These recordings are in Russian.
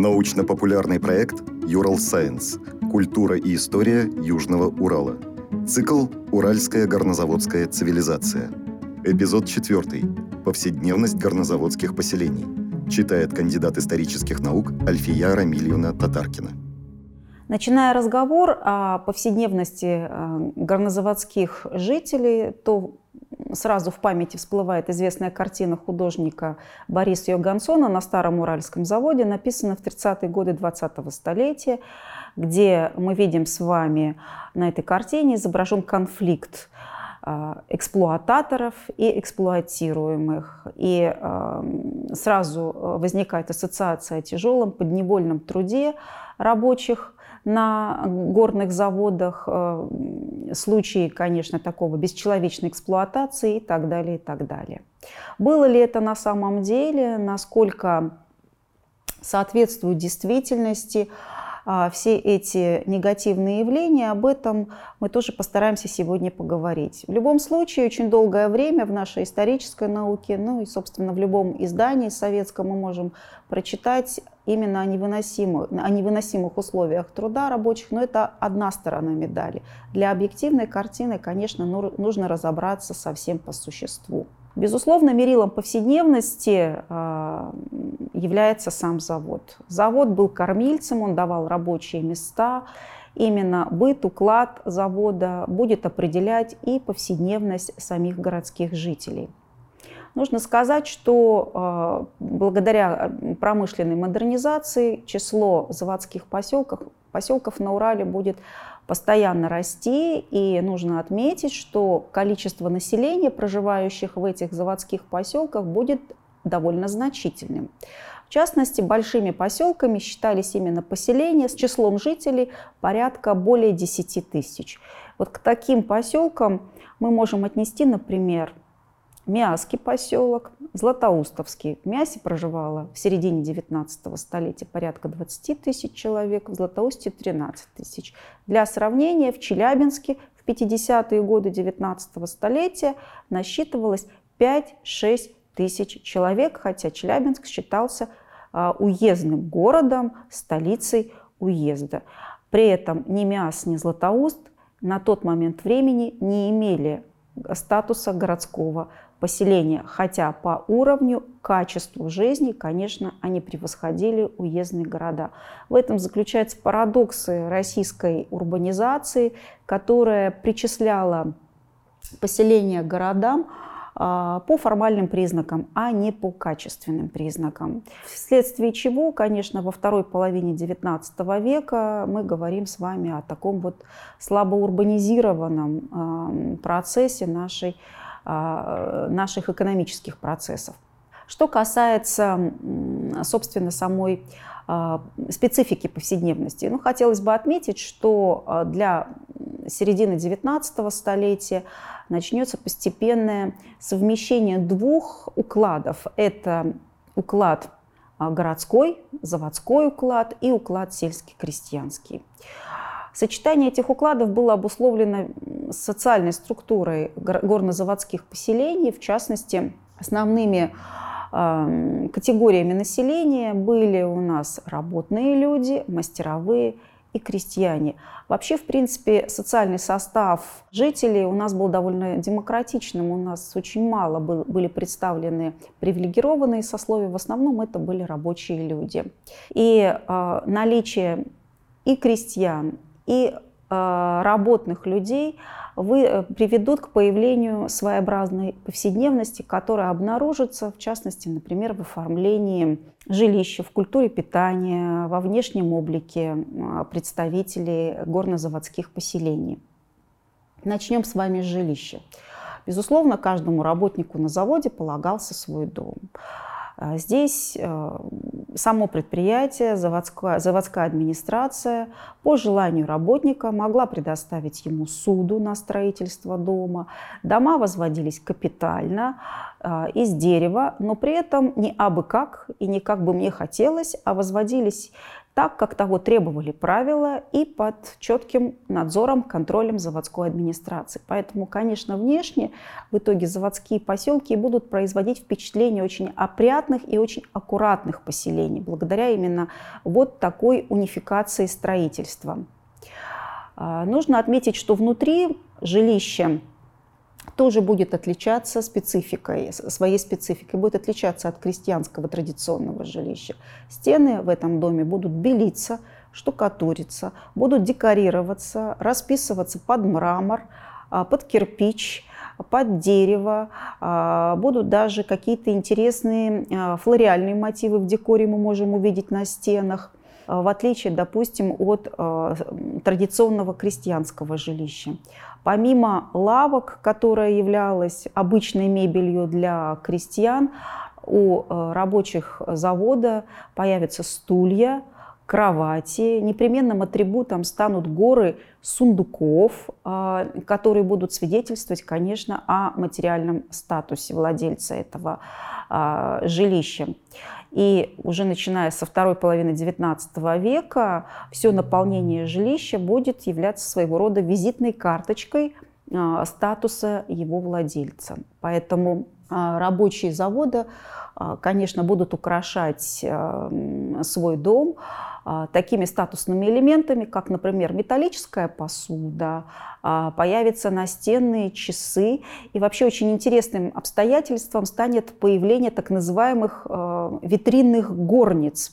Научно-популярный проект «Юрал Сайенс. Культура и история Южного Урала». Цикл «Уральская горнозаводская цивилизация». Эпизод 4. Повседневность горнозаводских поселений. Читает кандидат исторических наук Альфия Рамильевна Татаркина. Начиная разговор о повседневности э, горнозаводских жителей, то сразу в памяти всплывает известная картина художника Бориса Йогансона на Старом Уральском заводе, написанная в 30-е годы 20-го столетия, где мы видим с вами на этой картине изображен конфликт а, эксплуататоров и эксплуатируемых. И сразу возникает ассоциация о тяжелом подневольном труде рабочих на горных заводах, э, случаи, конечно, такого бесчеловечной эксплуатации и так далее, и так далее. Было ли это на самом деле, насколько соответствует действительности, а, все эти негативные явления, об этом мы тоже постараемся сегодня поговорить. В любом случае, очень долгое время в нашей исторической науке, ну и, собственно, в любом издании советском мы можем прочитать именно о невыносимых, о невыносимых условиях труда рабочих, но это одна сторона медали. Для объективной картины, конечно, нужно разобраться совсем по существу. Безусловно, мерилом повседневности а, является сам завод. Завод был кормильцем, он давал рабочие места. Именно быт, уклад завода будет определять и повседневность самих городских жителей. Нужно сказать, что а, благодаря промышленной модернизации число заводских поселков, поселков на Урале будет постоянно расти, и нужно отметить, что количество населения, проживающих в этих заводских поселках, будет довольно значительным. В частности, большими поселками считались именно поселения с числом жителей порядка более 10 тысяч. Вот к таким поселкам мы можем отнести, например, Миасский поселок, Златоустовский. В Мясе проживало в середине 19 столетия порядка 20 тысяч человек, в Златоусте 13 тысяч. Для сравнения, в Челябинске в 50-е годы 19 столетия насчитывалось 5-6 тысяч человек, хотя Челябинск считался а, уездным городом, столицей уезда. При этом ни Миас, ни Златоуст на тот момент времени не имели статуса городского поселения, хотя по уровню, качеству жизни, конечно, они превосходили уездные города. В этом заключаются парадоксы российской урбанизации, которая причисляла поселение городам по формальным признакам, а не по качественным признакам. Вследствие чего, конечно, во второй половине XIX века мы говорим с вами о таком вот слабоурбанизированном процессе нашей а, наших экономических процессов. Что касается, собственно, самой а, специфики повседневности, ну, хотелось бы отметить, что а, для середины XIX столетия начнется постепенное совмещение двух укладов. Это уклад городской, заводской уклад и уклад сельский-крестьянский. Сочетание этих укладов было обусловлено социальной структурой горнозаводских поселений, в частности, основными категориями населения были у нас работные люди, мастеровые и крестьяне. Вообще, в принципе, социальный состав жителей у нас был довольно демократичным. У нас очень мало был, были представлены привилегированные сословия. В основном это были рабочие люди. И э, наличие и крестьян, и работных людей вы, э, приведут к появлению своеобразной повседневности, которая обнаружится, в частности, например, в оформлении жилища, в культуре питания, во внешнем облике э, представителей горнозаводских поселений. Начнем с вами с жилища. Безусловно, каждому работнику на заводе полагался свой дом. Здесь э, само предприятие, заводская, заводская администрация по желанию работника могла предоставить ему суду на строительство дома. Дома возводились капитально, э, из дерева, но при этом не абы как и не как бы мне хотелось, а возводились так, как того требовали правила и под четким надзором, контролем заводской администрации. Поэтому, конечно, внешне в итоге заводские поселки будут производить впечатление очень опрятных и очень аккуратных поселений, благодаря именно вот такой унификации строительства. А, нужно отметить, что внутри жилища тоже будет отличаться спецификой, своей спецификой, будет отличаться от крестьянского традиционного жилища. Стены в этом доме будут белиться, штукатуриться, будут декорироваться, расписываться под мрамор, а, под кирпич, под дерево, а, будут даже какие-то интересные а, флориальные мотивы в декоре мы можем увидеть на стенах, в отличие, допустим, от традиционного крестьянского жилища. Помимо лавок, которая являлась обычной мебелью для крестьян, у э, рабочих завода появятся стулья, кровати. Непременным атрибутом станут горы сундуков, э, которые будут свидетельствовать, конечно, о материальном статусе владельца этого э, жилища. И уже начиная со второй половины XIX века все наполнение жилища будет являться своего рода визитной карточкой а, статуса его владельца. Поэтому а, рабочие завода, а, конечно, будут украшать свой дом а, такими статусными элементами, как, например, металлическая посуда, а, появятся настенные часы. И вообще очень интересным обстоятельством станет появление так называемых а, витринных горниц.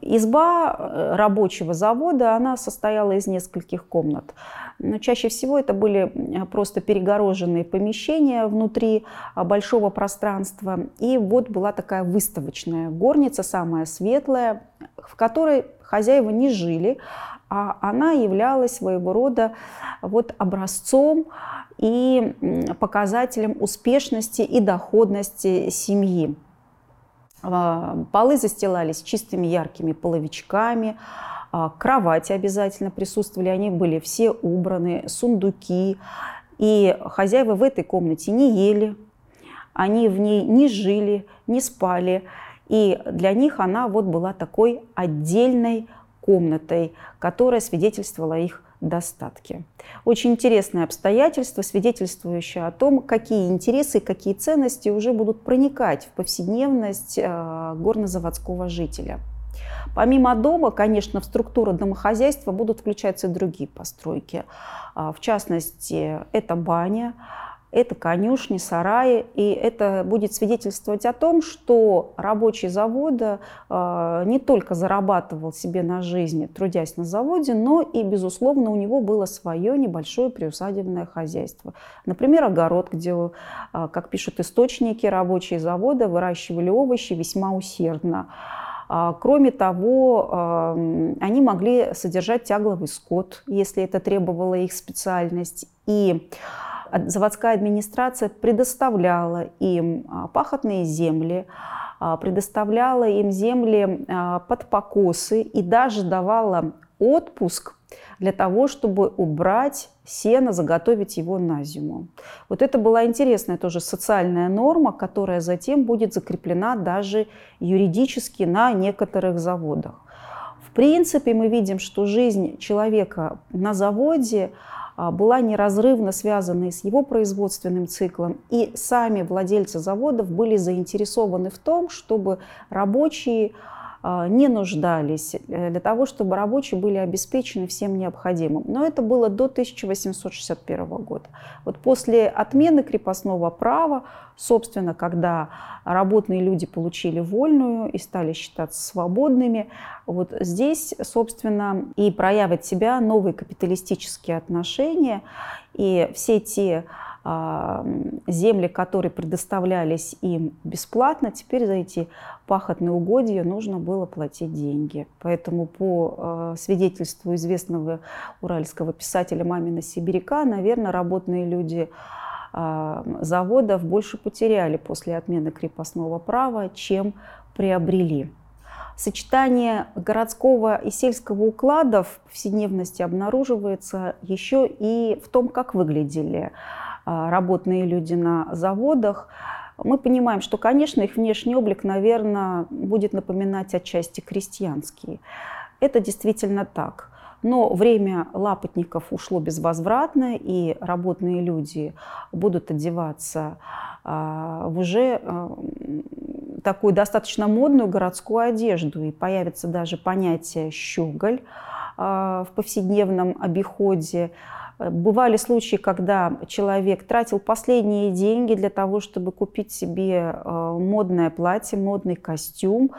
Изба э, рабочего завода, она состояла из нескольких комнат. Но чаще всего это были просто перегороженные помещения внутри большого пространства. И вот была такая выставочная горница, самая светлая, в которой хозяева не жили, а она являлась своего рода вот образцом и показателем успешности и доходности семьи. А, полы застилались чистыми яркими половичками, а, кровати обязательно присутствовали, они были все убраны, сундуки. И хозяева в этой комнате не ели, они в ней не жили, не спали. И для них она вот была такой отдельной комнатой, которая свидетельствовала их достатки. Очень интересное обстоятельство, свидетельствующее о том, какие интересы, какие ценности уже будут проникать в повседневность э, горнозаводского жителя. Помимо дома, конечно, в структуру домохозяйства будут включаться и другие постройки. А, в частности, это баня, это конюшни, сараи, и это будет свидетельствовать о том, что рабочий завода э, не только зарабатывал себе на жизнь, трудясь на заводе, но и, безусловно, у него было свое небольшое приусадебное хозяйство. Например, огород, где, э, как пишут источники, рабочие завода выращивали овощи весьма усердно. А, кроме того, они могли содержать тягловый скот, если это требовала их специальность. И заводская администрация предоставляла им а, пахотные земли, а, предоставляла им земли а, под покосы и даже давала отпуск для того, чтобы убрать сено, заготовить его на зиму. Вот это была интересная тоже социальная норма, которая затем будет закреплена даже юридически на некоторых заводах. В принципе, мы видим, что жизнь человека на заводе а, была неразрывно связана с его производственным циклом, и сами владельцы заводов были заинтересованы в том, чтобы рабочие не нуждались э, для того, чтобы рабочие были обеспечены всем необходимым. Но это было до 1861 года. Вот после отмены крепостного права, собственно, когда работные люди получили вольную и стали считаться свободными, вот здесь, собственно, и проявят себя новые капиталистические отношения, и все те земли, которые предоставлялись им бесплатно, теперь за эти пахотные угодья нужно было платить деньги. Поэтому по а, свидетельству известного уральского писателя Мамина Сибиряка, наверное, работные люди а, заводов больше потеряли после отмены крепостного права, чем приобрели. Сочетание городского и сельского уклада в повседневности обнаруживается еще и в том, как выглядели а, работные люди на заводах. мы понимаем, что, конечно, их внешний облик, наверное, будет напоминать отчасти крестьянский. Это действительно так. Но время лапотников ушло безвозвратно, и работные люди будут одеваться а, в уже а, такую достаточно модную городскую одежду. И появится даже понятие «щеголь» а, в повседневном обиходе. Бывали случаи, когда человек тратил последние деньги для того, чтобы купить себе модное платье, модный костюм.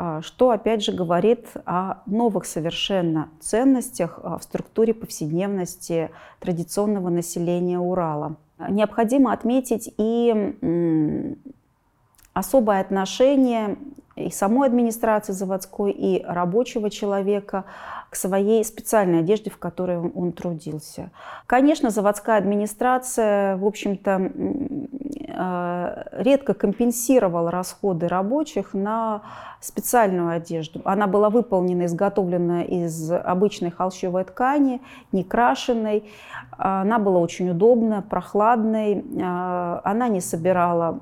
А, что опять же говорит о новых совершенно ценностях в структуре повседневности традиционного населения Урала. Необходимо отметить и особое отношение и самой администрации заводской, и рабочего человека к своей специальной одежде, в которой он трудился. Конечно, заводская администрация, в общем-то, Э, редко компенсировала расходы рабочих на специальную одежду. Она была выполнена, изготовлена из обычной холщовой ткани, не крашенной. Она была очень удобная, прохладной. Э, она не собирала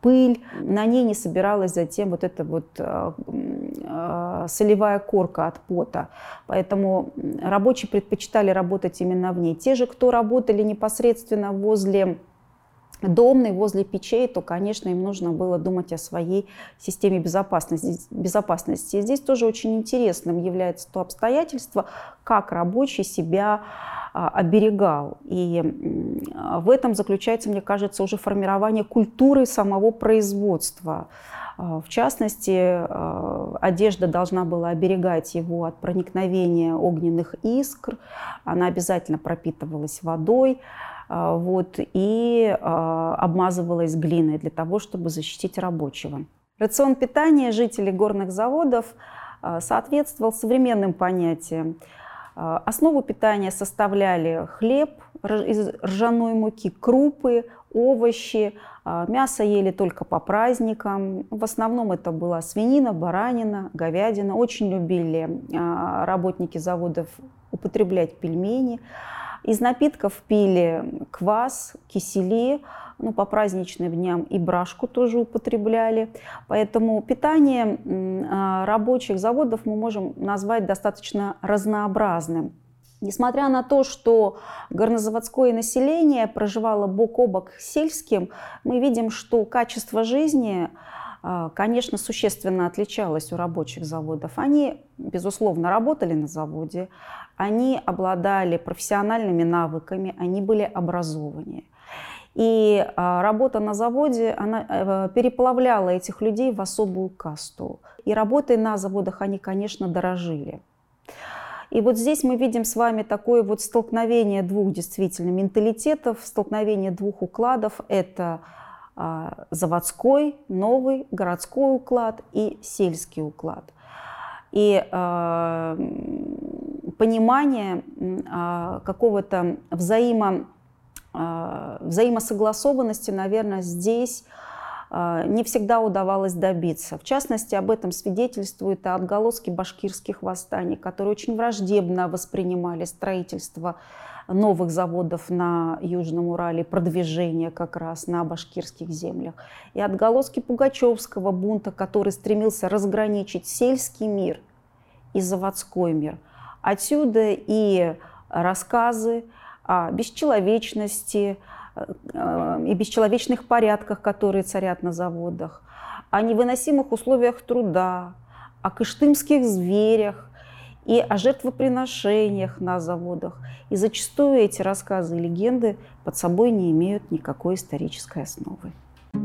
пыль, на ней не собиралась затем вот эта вот э, солевая корка от пота. Поэтому рабочие предпочитали работать именно в ней. Те же, кто работали непосредственно возле домный возле печей, то, конечно, им нужно было думать о своей системе безопасности. безопасности. Здесь тоже очень интересным является то обстоятельство, как рабочий себя а, оберегал. И в этом заключается, мне кажется, уже формирование культуры самого производства. А, в частности, а, одежда должна была оберегать его от проникновения огненных искр, она обязательно пропитывалась водой, вот, и а, обмазывалась глиной для того, чтобы защитить рабочего. Рацион питания жителей горных заводов а, соответствовал современным понятиям. Основу питания составляли хлеб из ржаной муки, крупы, овощи. Мясо ели только по праздникам. В основном это была свинина, баранина, говядина. Очень любили работники заводов употреблять пельмени. Из напитков пили квас, кисели, ну, по праздничным дням и брашку тоже употребляли. Поэтому питание а, рабочих заводов мы можем назвать достаточно разнообразным. Несмотря на то, что горнозаводское население проживало бок о бок с сельским, мы видим, что качество жизни, конечно, существенно отличалось у рабочих заводов. Они, безусловно, работали на заводе, они обладали профессиональными навыками, они были образованнее. И а, работа на заводе, она э, переплавляла этих людей в особую касту. И работой на заводах они, конечно, дорожили. И вот здесь мы видим с вами такое вот столкновение двух действительно менталитетов, столкновение двух укладов. Это а, заводской, новый, городской уклад и сельский уклад. И э, понимание э, какого-то взаимо, э, взаимосогласованности, наверное, здесь не всегда удавалось добиться. В частности, об этом свидетельствуют отголоски башкирских восстаний, которые очень враждебно воспринимали строительство новых заводов на Южном Урале, продвижение как раз на башкирских землях. И отголоски Пугачевского бунта, который стремился разграничить сельский мир и заводской мир. Отсюда и рассказы о бесчеловечности и бесчеловечных порядках, которые царят на заводах, о невыносимых условиях труда, о кыштымских зверях, и о жертвоприношениях на заводах. И зачастую эти рассказы и легенды под собой не имеют никакой исторической основы.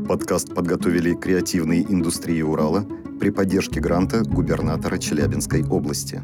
Подкаст подготовили креативные индустрии Урала при поддержке гранта губернатора Челябинской области.